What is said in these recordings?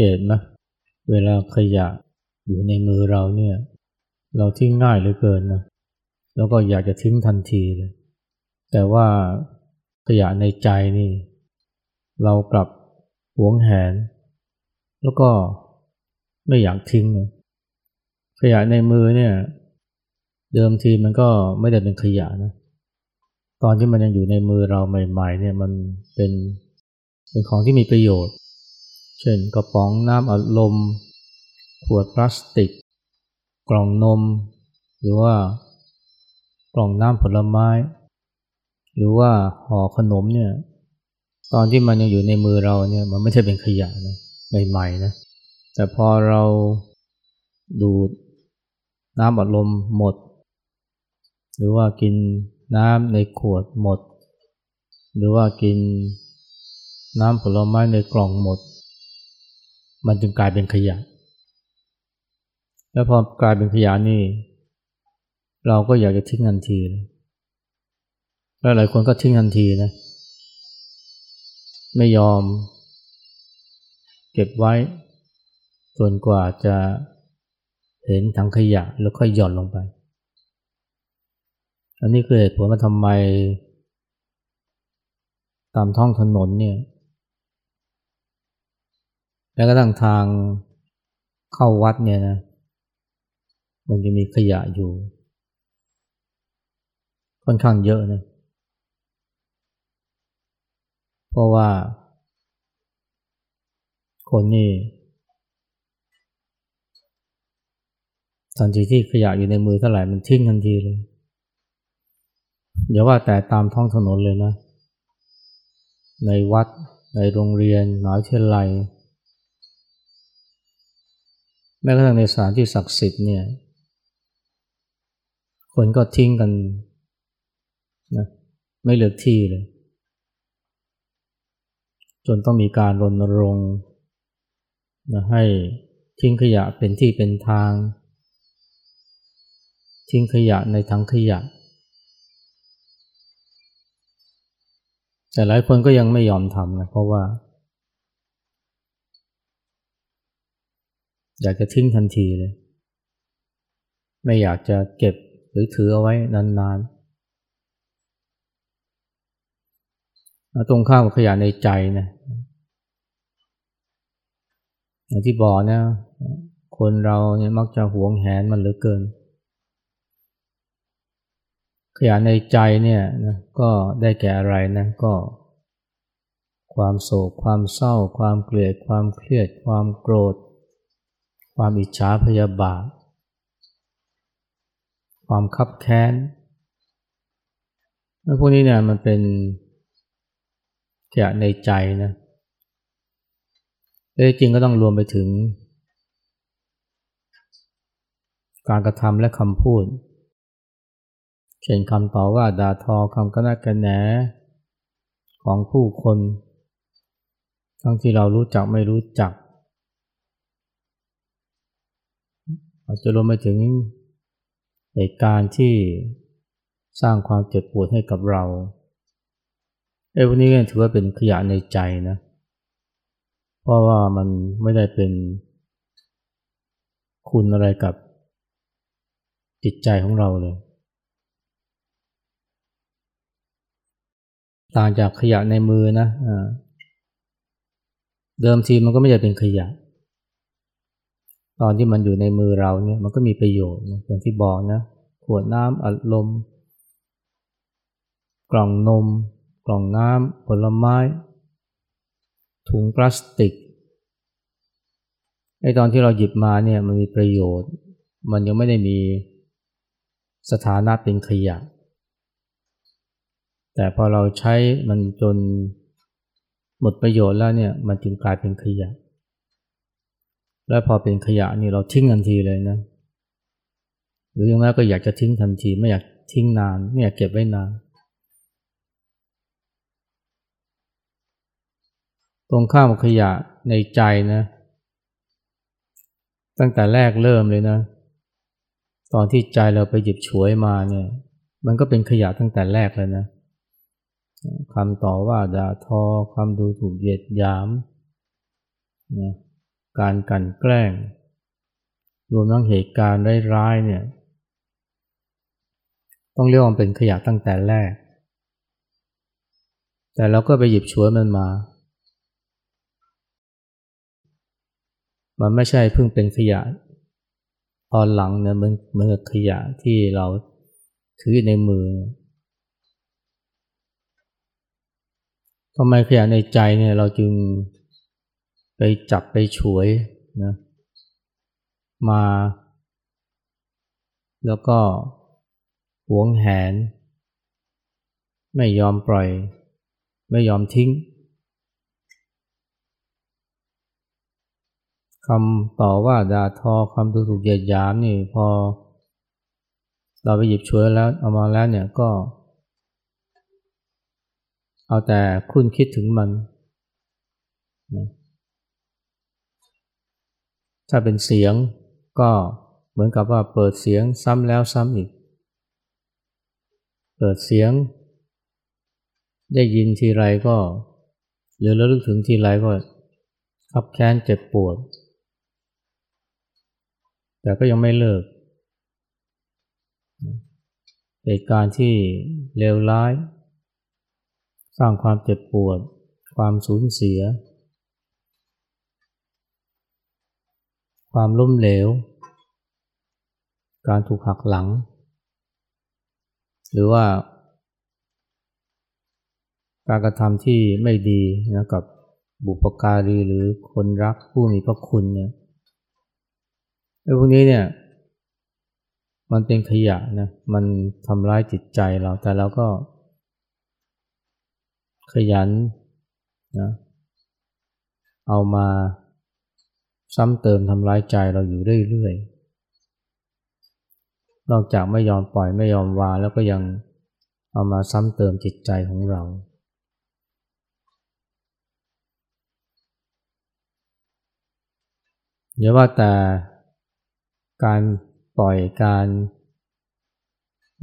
เกตไหมเวลาขยะอยู่ในมือเราเนี่ย เราทิ้งง่ายเหลือเกินนะแล้วก็อยากจะทิ้งทันทีเลย แต่ว่าขยะในใจนี่ เรากลับหวงแหน แล้วก็ไม่อยากทิ้งเลยขยะในมือเนี่ย เดิมทีมันก็ไม่ได้เป็นขยะนะ ตอนที่มันยังอยู่ในมือเราใหม่ ๆ เนี่ยมันเป็นเป็นของที่มีประโยชน์ เช่นกระป๋องน้ำอัดลม ขวดพลาสติก กล่องนม หรือว่ากล่องน้ำผลไม้ หรือว่าห่อขนมเนี่ยตอนที่มันยังอยู่ในมือเราเนี่ยมันไม่ใช่เป็นขยะนะใหม่ๆนะแต่พอเราดูดน้ำอัดลมหมด หรือว่ากินน้ำในขวดหมด หรือว่ากินน้ำผลไม้ในกล่องหมด มันจึงกลายเป็นขยะ แล้วพอกลายเป็นขยะนี่ เราก็อยากจะทิ้งทันทีเลยแล้วหลายคนก็ทิ้งทันทีนะ ไม่ยอม เก็บไว้จนกว่าจะเห็นถังขยะแล้วค่อยหย่อนลงไป อันนี้คือเหตุผลว่าทำไม ตามท้องถนนเนี่ย แล้วก็ทางทางเข้าวัดเนี่ยนะ มันจะมีขยะอยู่ ค่อนข้างเยอะนะ เพราะว่า คนนี่ทันทีที่ขยะอยู่ในมือเท่าไหร่มันทิ้งทันทีเลยอย่าว่าแต่ตามท้องถนนเลยนะ ในวัดในโรงเรียนมหาวิทยาลัย แม้กระทั่งในสถานที่ศักดิ์สิทธิ์เนี่ย คนก็ทิ้งกันนะไม่เหลือที่เลย จนต้องมีการรณรงค์นะให้ทิ้งขยะเป็นที่เป็นทาง ทิ้งขยะในถังขยะ แต่หลายคนก็ยังไม่ยอมทำนะเพราะว่า อยากจะทิ้งทันทีเลย ไม่อยากจะเก็บหรือถือเอาไว้นานๆตรงข้ามกับขยะในใจนะอย่างที่บอกนะ คนเราเนี่ยมักจะหวงแหนมันเหลือเกิน ขยะในใจเนี่ยนะก็ได้แก่อะไรนะก็ความโศกความเศร้า ความเกลียดความเครียด ความโกรธ ความอิจฉาพยาบาท ความคับแค้นพวกนี้เนี่ยมันเป็นขยะในใจนะแต่จริงก็ต้องรวมไปถึง การกระทำและคำพูด เช่นคำต่อว่าด่าทอคำกระนักกระแหนของผู้คน ทั้งที่เรารู้จักไม่รู้จัก อาจจะรวมไปถึงเหตุการณ์ที่สร้างความเจ็บปวดให้กับเราไอ้พวกนี้ถือว่าเป็นขยะในใจนะ เพราะว่ามันไม่ได้เป็นคุณอะไรกับจิตใจของเราเลย ต่างจากขยะในมือนะเดิมทีมันก็ไม่ใช่เป็นขยะ ตอนที่มันอยู่ในมือเราเนี่ยมันก็มีประโยชน์อย่างที่บอกนะขวดน้ำอัดลม กล่องนม กล่องน้ำผลไม้ ถุงพลาสติกไอตอนที่เราหยิบมาเนี่ยมันมีประโยชน์ มันยังไม่ได้มีสถานะเป็นขยะ แต่พอเราใช้มันจนหมดประโยชน์แล้วเนี่ยมันจึงกลายเป็นขยะ และพอเป็นขยะนี่เราทิ้งทันทีเลยนะ หรือยังไงก็อยากจะทิ้งทันที ไม่อยากทิ้งนาน ไม่อยากเก็บไว้นาน ตรงข้ามขยะในใจนะ ตั้งแต่แรกเริ่มเลยนะ ตอนที่ใจเราไปหยิบฉวยมาเนี่ย มันก็เป็นขยะตั้งแต่แรกเลยนะคำต่อว่าด่าทอคำดูถูกเหยียดหยามนะ การกันแกล้ง รวมทั้งเหตุการณ์ร้ายๆเนี่ย ต้องเรียกว่าเป็นขยะตั้งแต่แรก แต่เราก็ไปหยิบฉวยมันมา มันไม่ใช่เพิ่งเป็นขยะ ตอนหลังเนี่ยมันเหมือนขยะที่เราถือในมือทำไมขยะในใจเนี่ยเราจึง ไปจับไปฉวยนะมา แล้วก็หวงแหน ไม่ยอมปล่อย ไม่ยอมทิ้งคำต่อว่าด่าทอคำดูถูกเหยียดหยามนี่พอ เราไปหยิบฉวยแล้วเอามาแล้วเนี่ยก็ เอาแต่คุณคิดถึงมันนะ ถ้าเป็นเสียงก็เหมือนกับว่าเปิดเสียงซ้ำแล้วซ้ำอีก เปิดเสียง ได้ยินทีไรก็ หรือระลึกถึงทีไรก็ขับแค้นเจ็บปวด แต่ก็ยังไม่เลิกเหตุการณ์ที่เลวร้าย สร้างความเจ็บปวด ความสูญเสีย ความล้มเหลว การถูกหักหลัง หรือว่า การกระทำที่ไม่ดีนะกับบุปการีหรือคนรักผู้มีพระคุณเนี่ยไอ้พวกนี้เนี่ย มันเป็นขยะนะมันทำร้ายจิตใจเราแต่เราก็ ขยันนะเอามา ซ้ำเติมทำร้ายใจเราอยู่เรื่อยๆ นอกจากไม่ยอมปล่อยไม่ยอมวางแล้วก็ยังเอามาซ้ำเติมจิตใจของเรา เดี๋ยวว่าแต่การปล่อยการ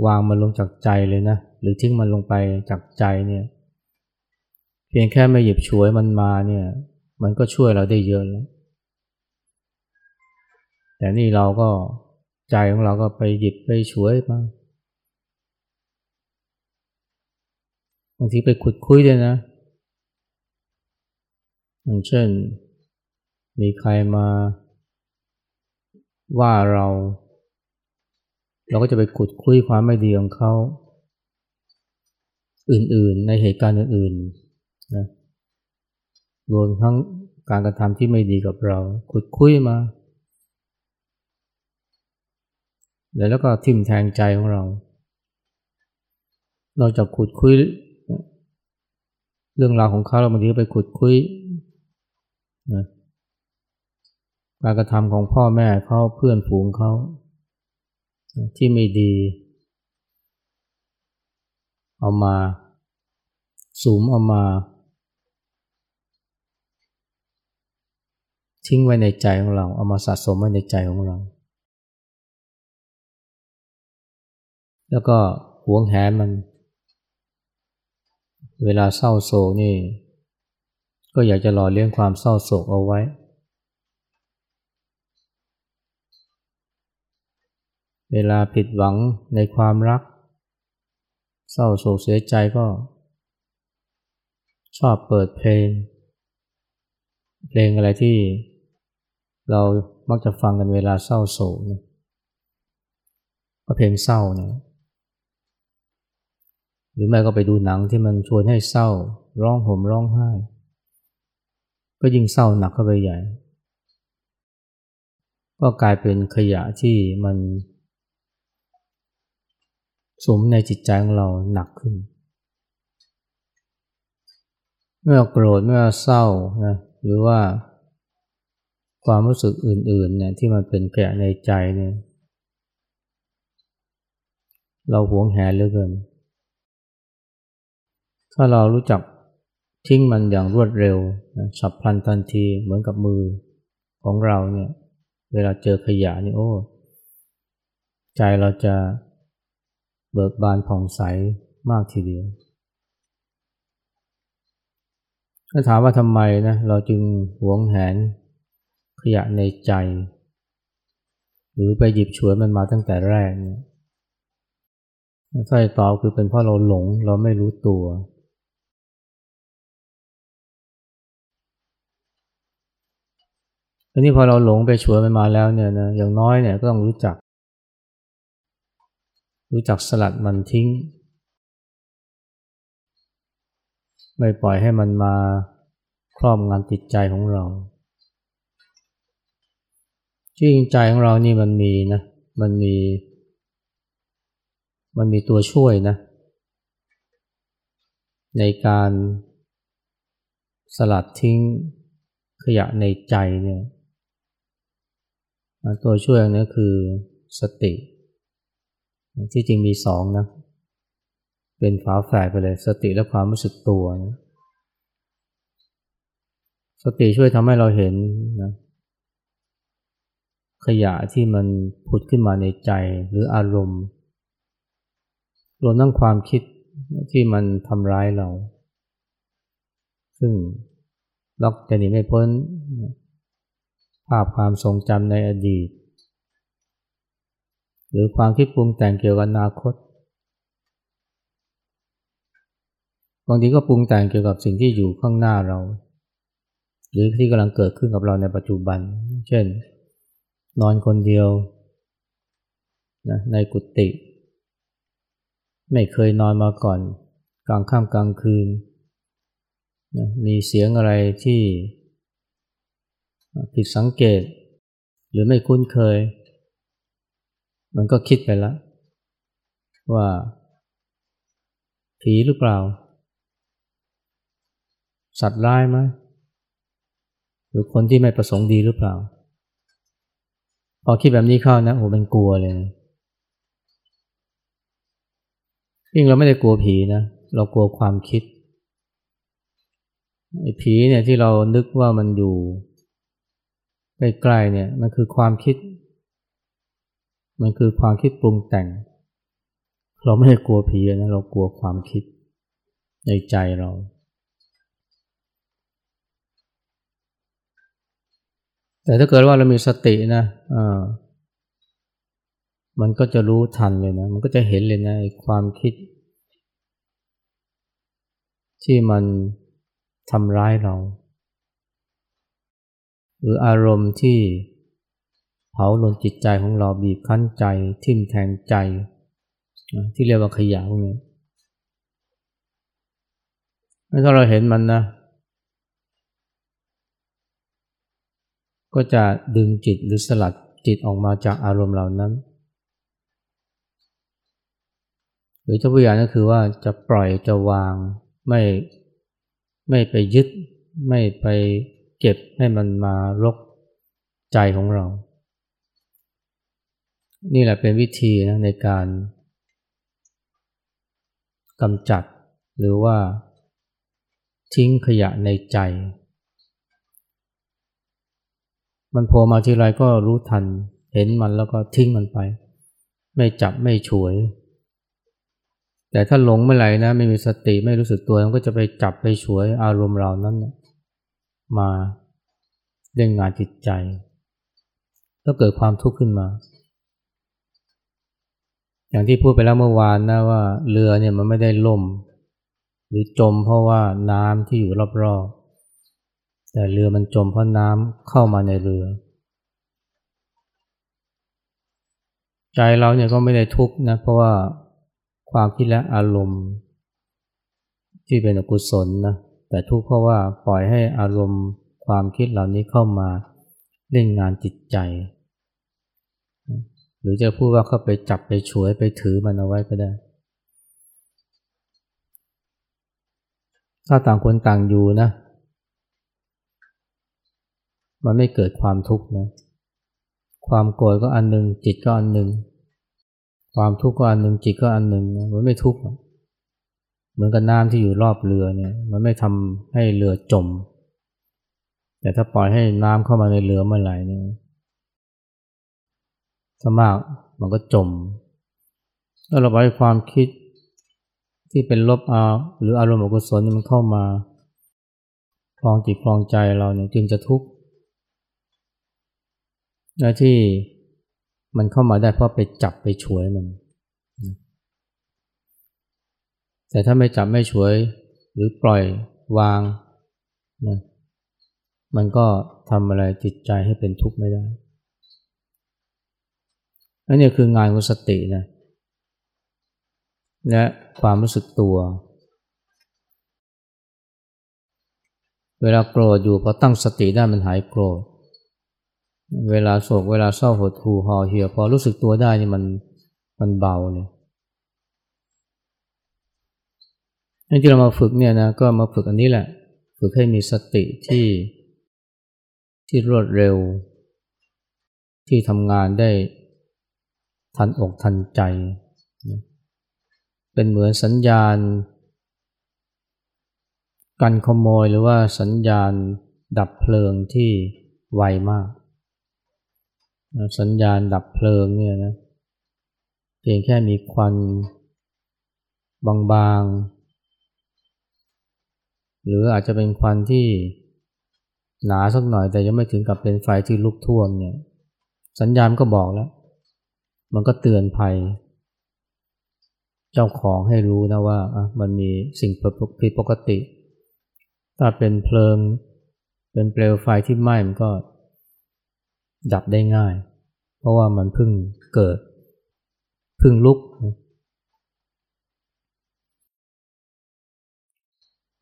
วางมันลงจากใจเลยนะ หรือทิ้งมันลงไปจากใจเนี่ย เพียงแค่ไม่หยิบฉวยมันมาเนี่ย มันก็ช่วยเราได้เยอะแล้ว แต่นี่เราก็ใจของเราก็ไปหยิบไปช่วยมาบางทีไปขุดคุยด้วยนะ อย่างเช่น มีใครมาว่าเรา เราก็จะไปขุดคุยความไม่ดีของเขา อื่นๆ ในเหตุการณ์อื่นๆนะรวมทั้งการกระทำที่ไม่ดีกับเรา ขุดคุยมา แล้วก็ทิ่มแทงใจของเรา เราจะขุดคุย เรื่องราวของเขาเราบางทีไปขุดคุยนะการกระทำของพ่อแม่เขาเพื่อนฝูงเขาที่ไม่ดี เอามาสูมเอามาทิ้งไว้ในใจของเรา เอามาสะสมไว้ในใจของเรา แล้วก็หวงแหนมัน เวลาเศร้าโศกนี่ ก็อยากจะหล่อเลี้ยงความเศร้าโศกเอาไว้ เวลาผิดหวังในความรัก เศร้าโศกเสียใจก็ ชอบเปิดเพลง เพลงอะไรที่เรามักจะฟังกันเวลาเศร้าโศกเนี่ยก็เพลงเศร้าเนี่ย หรือไม่ก็ไปดูหนังที่มันชวนให้เศร้า ร้องห่มร้องไห้ ก็ยิ่งเศร้าหนักเข้าไปใหญ่ ก็กลายเป็นขยะที่มันสมในจิตใจของเราหนักขึ้น เมื่อโกรธเมื่อเศร้านะหรือว่าความรู้สึกอื่นๆเนี่ยที่มันเป็นแกะในใจเนี่ยเราหวงแหนเหลือเกิน ถ้าเรารู้จักทิ้งมันอย่างรวดเร็วฉับพลันทันทีเหมือนกับมือของเราเนี่ย เวลาเจอขยะนี่โอ้ใจเราจะเบิกบานผ่องใสมากทีเดียวถ้าถามว่าทำไมนะเราจึงหวงแหนขยะในใจ หรือไปหยิบฉวยมันมาตั้งแต่แรกเนี่ยถ้าตอบคือเป็นเพราะเราหลงเราไม่รู้ตัว ทีนี้พอเราหลงไปฉวยมันมาแล้วเนี่ยนะอย่างน้อยเนี่ยก็ต้องรู้จัก รู้จักสลัดมันทิ้ง ไม่ปล่อยให้มันมาครอบงำจิตใจของเราจริงใจของเรานี่มันมีนะมันมี มันมีตัวช่วยนะ ในการสลัดทิ้งขยะในใจเนี่ย ตัวช่วยนี้คือสติ ที่จริงมีสองนะ เป็นฝาแฝดไปเลย สติและความรู้สึกตัวนะสติช่วยทำให้เราเห็นนะขยะที่มันผุดขึ้นมาในใจหรืออารมณ์รวมทั้งความคิดที่มันทำร้ายเรา ซึ่งล็อกจะหนีไม่พ้น ภาพความทรงจำในอดีต หรือความคิดปรุงแต่งเกี่ยวกับอนาคต บางทีก็ปรุงแต่งเกี่ยวกับสิ่งที่อยู่ข้างหน้าเรา หรือที่กำลังเกิดขึ้นกับเราในปัจจุบัน เช่น นอนคนเดียวนะในกุฏิ ไม่เคยนอนมาก่อน กลางค่ำกลางคืนนะมีเสียงอะไรที่ ผิดสังเกต หรือไม่คุ้นเคย มันก็คิดไปแล้ว ว่าผีหรือเปล่า สัตว์ร้ายไหมหรือคนที่ไม่ประสงค์ดีหรือเปล่า พอคิดแบบนี้เข้านะโอ้เป็นกลัวเลยยิ่งเราไม่ได้กลัวผีนะ เรากลัวความคิดไอ้ผีเนี่ยที่เรานึกว่ามันอยู่ ใกล้ๆเนี่ยมันคือความคิด มันคือความคิดปรุงแต่ง เราไม่ได้กลัวผีนะเรากลัวความคิดในใจเรา แต่ถ้าเกิดว่าเรามีสตินะอ่ามันก็จะรู้ทันเลยนะ มันก็จะเห็นเลยนะความคิด ที่มันทำร้ายเรา หรืออารมณ์ที่เผาลนจิตใจของเราบีบคั้นใจ ทิ่มแทงใจ ที่เรียกว่าขยะพวกนี้ถ้าเราเห็นมันนะ ก็จะดึงจิตหรือสลัดจิตออกมาจากอารมณ์เหล่านั้น หรือเจ้าผู้ใหญ่ก็คือว่าจะปล่อยจะวางไม่ไม่ไปยึด ไม่ไป เก็บให้มันมารกใจของเรา นี่แหละเป็นวิธีนะในการกำจัดหรือว่าทิ้งขยะในใจ มันโผล่มาทีไรก็รู้ทัน เห็นมันแล้วก็ทิ้งมันไป ไม่จับไม่ฉวย แต่ถ้าหลงเมื่อไหร่นะ ไม่มีสติไม่รู้สึกตัวมันก็จะไปจับไปฉวยอารมณ์เรานั้นนะ มาเล่นงานจิตใจ แล้วเกิดความทุกข์ขึ้นมา อย่างที่พูดไปแล้วเมื่อวานนะว่าเรือเนี่ยมันไม่ได้ล่ม หรือจมเพราะว่าน้ำที่อยู่รอบๆ แต่เรือมันจมเพราะน้ำเข้ามาในเรือ ใจเราเนี่ยก็ไม่ได้ทุกข์นะเพราะว่าความคิดและอารมณ์ที่เป็นอกุศลนะ แต่ทุกข์เพราะว่าปล่อยให้อารมณ์ความคิดเหล่านี้เข้ามาเล่นงานจิตใจ หรือจะพูดว่าเข้าไปจับไปฉวยไปถือมันเอาไว้ก็ได้ ถ้าต่างคนต่างอยู่นะ มันไม่เกิดความทุกข์นะ ความโกรธก็อันหนึ่งจิตก็อันหนึ่ง ความทุกข์ก็อันหนึ่งจิตก็อันหนึ่งมันไม่ทุกข์ เหมือนกับน้ำที่อยู่รอบเรือเนี่ย มันไม่ทำให้เรือจม แต่ถ้าปล่อยให้น้ำเข้ามาในเรือเมื่อไหร่เนี่ยถ้ามากมันก็จมถ้าเราปล่อยความคิดที่เป็นลบอาหรืออารมณ์อกุศลมันเข้ามาคลองจิตคลองใจเราเนี่ยจึงจะทุกข์และที่มันเข้ามาได้เพราะไปจับไปฉวยมัน แต่ถ้าไม่จับไม่ฉวยหรือปล่อยวางนะมันก็ทำอะไรจิตใจให้เป็นทุกข์ไม่ได้อันนี้คืองานของสตินะและความรู้สึกตัว เวลาโกรธอยู่พอตั้งสติได้มันหายโกรธ เวลาโศกเวลาเศร้าหดหู่ห่อเหี่ยวพอรู้สึกตัวได้นี่มันมันเบาเลย ที่เรามาฝึกเนี่ยนะก็มาฝึกอันนี้แหละ ฝึกให้มีสติที่ที่รวดเร็ว ที่ทำงานได้ทันอกทันใจ เป็นเหมือนสัญญาณกันขโมยหรือว่าสัญญาณดับเพลิงที่ไวมาก สัญญาณดับเพลิงเนี่ยนะเพียงแค่มีควันบางๆ หรืออาจจะเป็นควันที่หนาสักหน่อยแต่ยังไม่ถึงกับเป็นไฟที่ลุกท่วมเนี่ย สัญญาณก็บอกแล้ว มันก็เตือนภัย เจ้าของให้รู้นะว่ามันมีสิ่งผิดปกติ ถ้าเป็นเพลิง เป็นเปลวไฟที่ไหม้มันก็ดับได้ง่าย เพราะว่ามันเพิ่งเกิด เพิ่งลุกต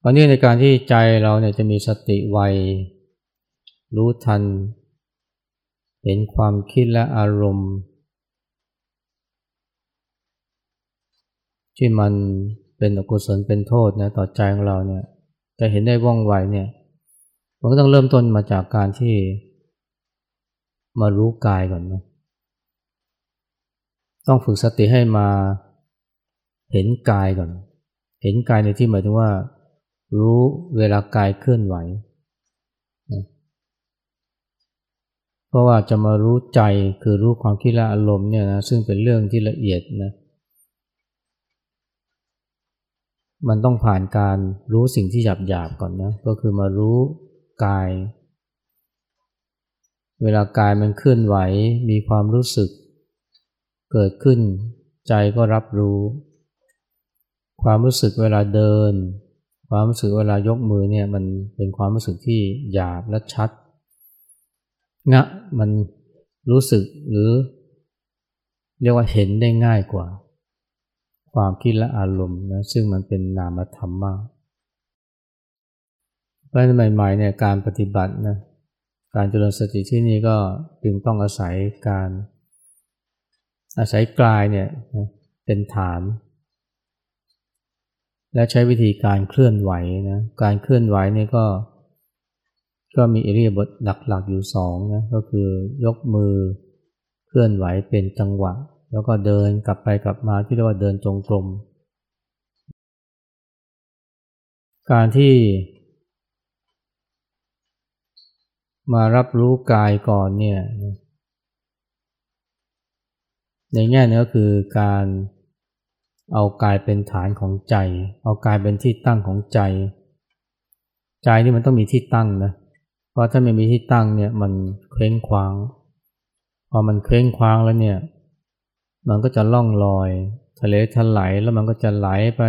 อนนี้ในการที่ใจเราเนี่ยจะมีสติไวรู้ทัน เห็นความคิดและอารมณ์ ที่มันเป็นอกุศลเป็นโทษนะต่อใจของเราเนี่ยจะเห็นได้ว่องไวเนี่ยมันก็ต้องเริ่มต้นมาจากการที่มารู้กายก่อนนะต้องฝึกสติให้มาเห็นกายก่อน เห็นกายในที่หมายถึงว่า รู้เวลากายเคลื่อนไหวนะเพราะว่าจะมารู้ใจคือรู้ความคิดและอารมณ์เนี่ยนะซึ่งเป็นเรื่องที่ละเอียดนะมันต้องผ่านการรู้สิ่งที่หยาบหยาบก่อนนะก็คือมารู้กาย เวลากายมันเคลื่อนไหวมีความรู้สึก เกิดขึ้นใจก็รับรู้ ความรู้สึกเวลาเดิน ความรู้สึกเวลายกมือเนี่ยมันเป็นความรู้สึกที่หยาบและชัดงะมันรู้สึกหรือ เรียกว่าเห็นได้ง่ายกว่า ความคิดและอารมณ์นะซึ่งมันเป็นนามธรรมมากเพราะใหม่ๆเนี่ยการปฏิบัตินะการเจริญสติที่นี่ก็จึงต้องอาศัยการ อาศัยกายเนี่ยเป็นฐาน และใช้วิธีการเคลื่อนไหวนะการเคลื่อนไหวนี่ก็ ก็มีอิริยาบถหลักๆอยู่สองนะก็คือยกมือเคลื่อนไหวเป็นจังหวะ แล้วก็เดินกลับไปกลับมาที่เรียกว่าเดินจงกรมการที่มารับรู้กายก่อนเนี่ย ในแง่นี้ก็คือการ เอากายเป็นฐานของใจ เอากายเป็นที่ตั้งของใจ ใจนี่มันต้องมีที่ตั้งนะเพราะถ้าไม่มีที่ตั้งเนี่ยมันเคว้งคว้าง พอมันเคว้งคว้างแล้วเนี่ย มันก็จะล่องลอยทะเลทลายแล้วมันก็จะไหลไป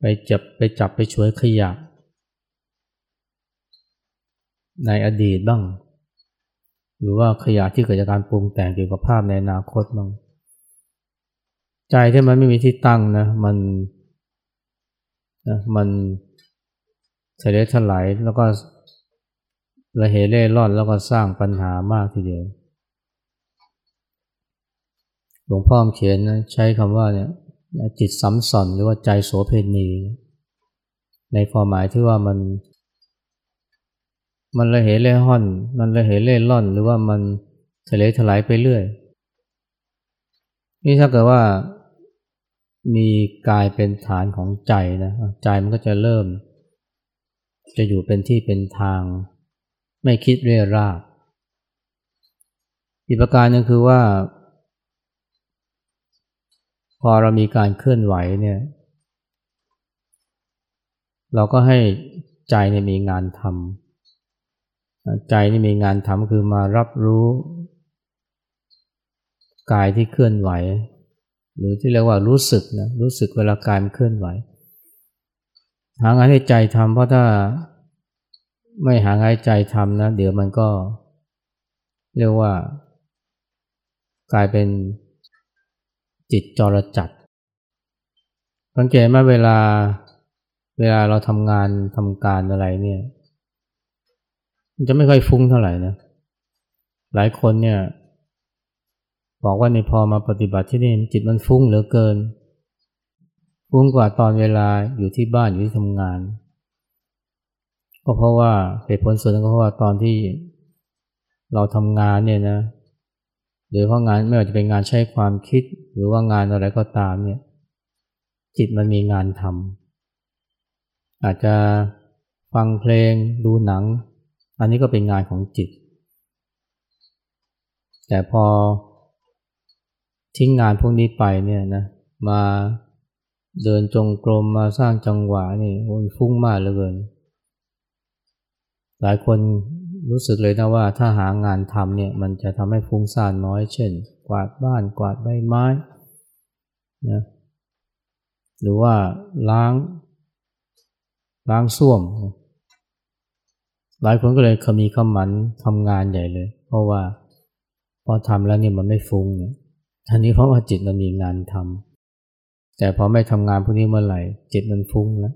ไปจับไปจับไปช่วยขยะ ในอดีตบ้าง หรือว่าขยะที่เกิดจากการปรุงแต่งเกี่ยวกับภาพในอนาคตบ้าง ใจที่มันไม่มีที่ตั้งนะมันนะมันทะเลทลายแล้วก็ระเหเร่ร่อนแล้วก็สร้างปัญหามากทีเดียว หลวงพ่อเขียนนะใช้คำว่าเนี่ยจิตสัมสอนหรือว่าใจโสเพณีในความหมายที่ว่ามัน มันละเหเล่ห่อน มันละเหเล่ล่อน หรือว่ามันทะเลถลายไปเรื่อย นี่ถ้าเกิดว่า มีกายเป็นฐานของใจนะใจมันก็จะเริ่ม จะอยู่เป็นที่เป็นทาง ไม่คิดเรื่อราบอีกประการนึงคือว่า พอเรามีการเคลื่อนไหวเนี่ย เราก็ให้ใจเนี่ยมีงานทำใจนี่มีงานทำคือมารับรู้ กายที่เคลื่อนไหว หรือที่เรียกว่ารู้สึกนะรู้สึกเวลากายมันเคลื่อนไหว หางานให้ใจทำเพราะถ้าไม่หางานใจทำนะ เดี๋ยวมันก็ เรียกว่า กลายเป็นจิตจรจัดสังเกตไหมเวลาเวลาเราทำงานทำการอะไรเนี่ย มันจะไม่ค่อยฟุ้งเท่าไหร่นะหลายคนเนี่ย บอกว่าในพอมาปฏิบัติที่นี่จิตมันฟุ้งเหลือเกิน ฟุ้งกว่าตอนเวลาอยู่ที่บ้านอยู่ที่ทำงาน ก็เพราะว่าเหตุผลส่วนนึงก็เพราะว่าตอนที่เราทำงานเนี่ยนะหรือว่างานไม่ว่าจะเป็นงานใช้ความคิด หรือว่างานอะไรก็ตามเนี่ย จิตมันมีงานทำอาจจะฟังเพลงดูหนัง อันนี้ก็เป็นงานของจิต แต่พอ ทิ้งงานพวกนี้ไปเนี่ยนะมาเดินจงกรมมาสร้างจังหวะนี่มันฟุ้งมากเหลือเกิน หลายคนรู้สึกเลยนะว่าถ้าหางานทำเนี่ยมันจะทำให้ฟุ้งซ่านน้อย เช่น กวาดบ้านกวาดใบไม้นะหรือว่าล้างล้างส้วม หลายคนก็เลยขมีขมันทำงานใหญ่เลย เพราะว่าพอทำแล้วเนี่ยมันไม่ฟุ้งเนี่ย ท่านี้เพราะว่าจิตมันมีงานทำแต่พอไม่ทำงานพวกนี้เมื่อไหร่ จิตมันฟุ้งแล้ว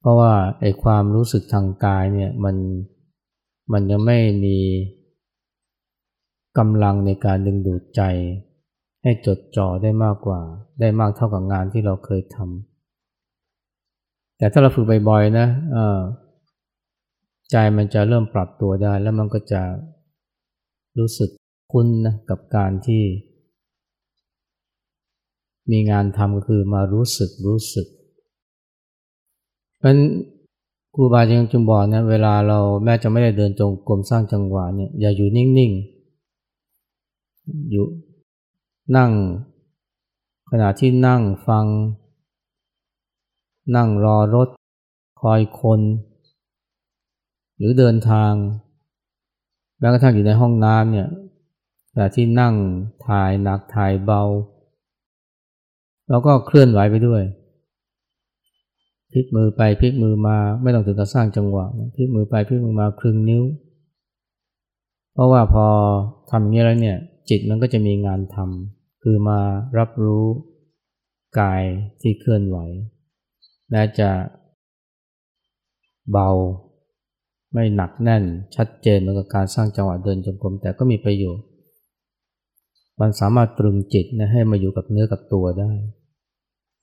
เพราะว่าไอ้ความรู้สึกทางกายเนี่ยมันมันยังไม่มีกำลังในการดึงดูดใจ ให้จดจ่อได้มากกว่า ได้มากเท่ากับงานที่เราเคยทำแต่ถ้าเราฝึกบ่อยๆนะใจมันจะเริ่มปรับตัวได้ แล้วมันก็จะรู้สึก คุ้นนะกับการที่ มีงานทำก็คือมารู้สึกรู้สึก เพราะครูบาจึงจุมบอกนะเวลาเราแม้จะไม่ได้เดินจงกรมสร้างจังหวะเนี่ยอย่าอยู่นิ่งๆ อยู่นั่ง ขณะที่นั่งฟัง นั่งรอรถ คอยคน หรือเดินทางแม้กระทั่งอยู่ในห้องน้ำเนี่ย ที่นั่งถ่ายหนักถ่ายเบา แล้วก็เคลื่อนไหวไปด้วย พลิกมือไปพลิกมือมาไม่ต้องถึงกับสร้างจังหวะพลิกมือไปพลิกมือมาครึ่งนิ้ว เพราะว่าพอทำอย่างนี้แล้วเนี่ย จิตมันก็จะมีงานทำคือมารับรู้กายที่เคลื่อนไหวและจะเบาไม่หนักแน่นชัดเจนเหมือนกับการสร้างจังหวะเดินจงกรมแต่ก็มีประโยชน์ มันสามารถตรึงจิตนะให้มาอยู่กับเนื้อกับตัวได้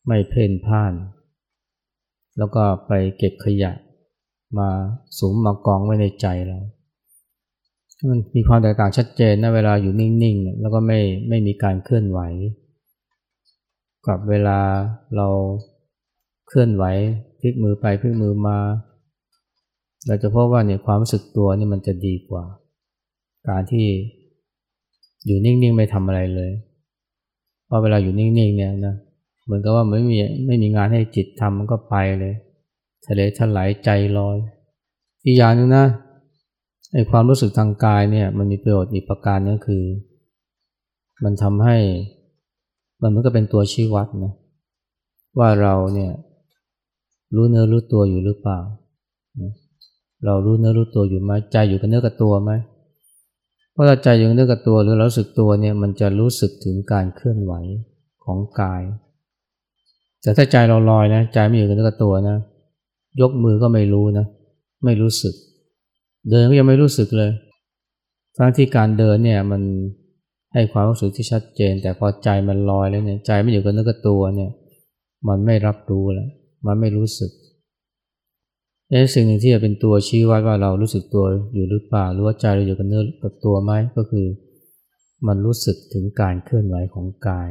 ไม่เพ่นพ่าน แล้วก็ไปเก็บขยะ มาสมมากองไว้ในใจเรามันมีความแตกต่างชัดเจนนะเวลาอยู่นิ่งๆ แล้วก็ไม่ไม่มีการเคลื่อนไหว กับเวลาเราเคลื่อนไหวพลิกมือไปพลิกมือมา เราจะพบว่าเนี่ยความรู้สึกตัวนี่มันจะดีกว่า การที่ อยู่นิ่งๆไม่ทำอะไรเลยเพราะเวลาอยู่นิ่งๆเนี่ยนะเหมือนกับว่าไม่มีไม่มีงานให้จิตทำมันก็ไปเลยทะเลทลายใจลอย อีกอย่างนึงนะไอความรู้สึกทางกายเนี่ยมันมีประโยชน์อีกประการนึงคือ มันทำให้มันเหมือนกับเป็นตัวชี้วัดนะว่าเราเนี่ยรู้เนื้อรู้ตัวอยู่หรือเปล่า เรารู้เนื้อรู้ตัวอยู่ไหมใจอยู่กับเนื้อกับตัวไหม เพราะถ้าใจอยู่กับเนื้อกับตัวหรือเราสึกตัวเนี่ยมันจะรู้สึกถึงการเคลื่อนไหวของกาย แต่ถ้าใจเราลอยนะใจไม่อยู่กับเนื้อกับตัวนะ ยกมือก็ไม่รู้นะ ไม่รู้สึก เดินก็ยังไม่รู้สึกเลยทั้งที่การเดินเนี่ยมันให้ความรู้สึกที่ชัดเจน แต่พอใจมันลอยแล้วเนี่ยใจไม่อยู่กับเนื้อกับตัวเนี่ย มันไม่รับรู้แล้วมันไม่รู้สึก สิ่งหนึ่งที่จะเป็นตัวชี้วัดว่าเรารู้สึกตัวอยู่หรือเปล่าหรือว่าใจเราอยู่กับเนื้อกับตัวไหมก็คือ มันรู้สึกถึงการเคลื่อนไหวของกาย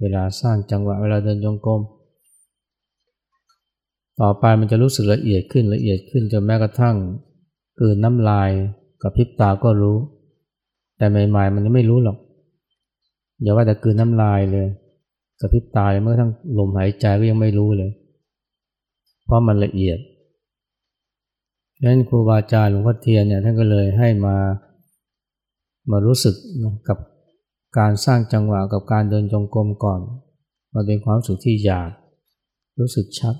เวลาสร้างจังหวะเวลาเดินจงกรมต่อไปมันจะรู้สึกละเอียดขึ้นละเอียดขึ้นจนแม้กระทั่งกืนน้ำลายกับพิบตาก็รู้ แต่ใหม่ๆมันไม่รู้หรอกอย่าว่าแต่กืนน้ำลายเลยกับพิบตาเมื่อทั้งลมหายใจก็ยังไม่รู้เลย เพราะมันละเอียด ฉะนั้นครูบาอาจารย์หลวงพ่อเทียนเนี่ยท่านก็เลยให้มามารู้สึกกับการสร้างจังหวะกับการเดินจงกรมก่อนมันเป็นความสุขที่อยากรู้สึกชัด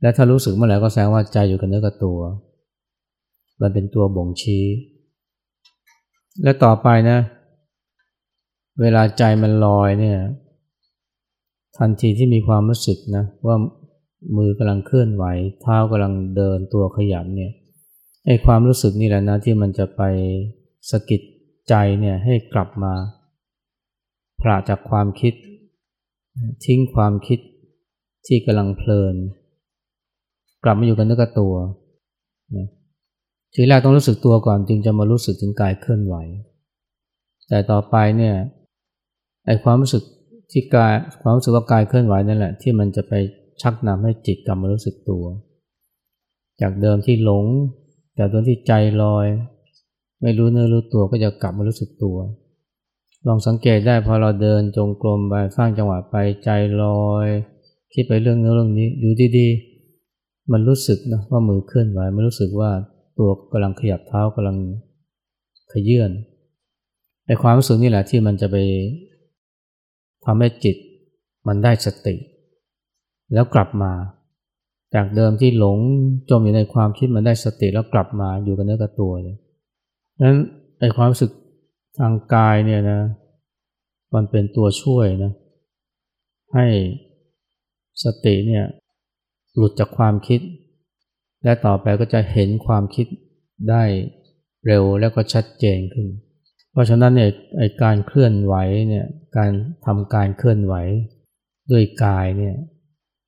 และถ้ารู้สึกเมื่อไหร่ก็แสดงว่าใจอยู่กับเนื้อกับตัว มันเป็นตัวบ่งชี้ และต่อไปนะ เวลาใจมันลอยเนี่ยทันทีที่มีความรู้สึกนะว่า มือกำลังเคลื่อนไหว เท้ากำลังเดินตัวขยับเนี่ยไอ้ความรู้สึกนี่แหละนะที่มันจะไปสะกิดใจเนี่ยให้กลับมาพระจากความคิด ทิ้งความคิดที่กำลังเพลิน กลับมาอยู่กันเนื้อกับตัวนะทีแรกต้องรู้สึกตัวก่อนจึงจะมารู้สึกถึงกายเคลื่อนไหว แต่ต่อไปเนี่ยไอความรู้สึกที่กายความรู้สึกว่ากายเคลื่อนไหวนั่นแหละที่มันจะไป ชักนำให้จิตกลับมารู้สึกตัว จากเดิมที่หลง จากเดิมที่ใจลอย ไม่รู้เนื้อรู้ตัวก็จะกลับมารู้สึกตัว ลองสังเกตได้พอเราเดินจงกรมไปสร้างจังหวะไปใจลอยคิดไปเรื่องนู้นเรื่องนี้อยู่ดีๆมันรู้สึกนะว่ามือเคลื่อนไหวมันรู้สึกว่าตัวกำลังขยับเท้ากำลังขยื่นไอ้ความรู้สึกนี่แหละที่มันจะไปทำให้จิตมันได้สติ แล้วกลับมา จากเดิมที่หลงจมอยู่ในความคิดมันได้สติแล้วกลับมาอยู่กับเนื้อกับตัวเลยนั้นไอ้ความรู้สึกทางกายเนี่ยนะ มันเป็นตัวช่วยนะ ให้สติเนี่ยหลุดจากความคิด และต่อไปก็จะเห็นความคิดได้เร็วแล้วก็ชัดเจนขึ้น เพราะฉะนั้นเนี่ยไอ้การเคลื่อนไหวเนี่ย การทำการเคลื่อนไหวด้วยกายเนี่ย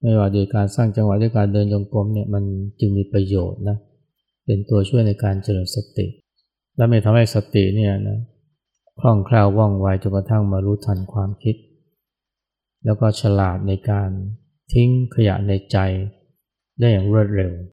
ไม่ว่าโดยการสร้างจังหวะด้วยการเดินจงกรมเนี่ยมันจึงมีประโยชน์นะเป็นตัวช่วยในการเจริญสติ และไม่ทำให้สติเนี่ยนะคล่องแคล่วว่องไวจนกระทั่งมารู้ทันความคิด แล้วก็ฉลาดในการทิ้งขยะในใจได้อย่างรวดเร็ว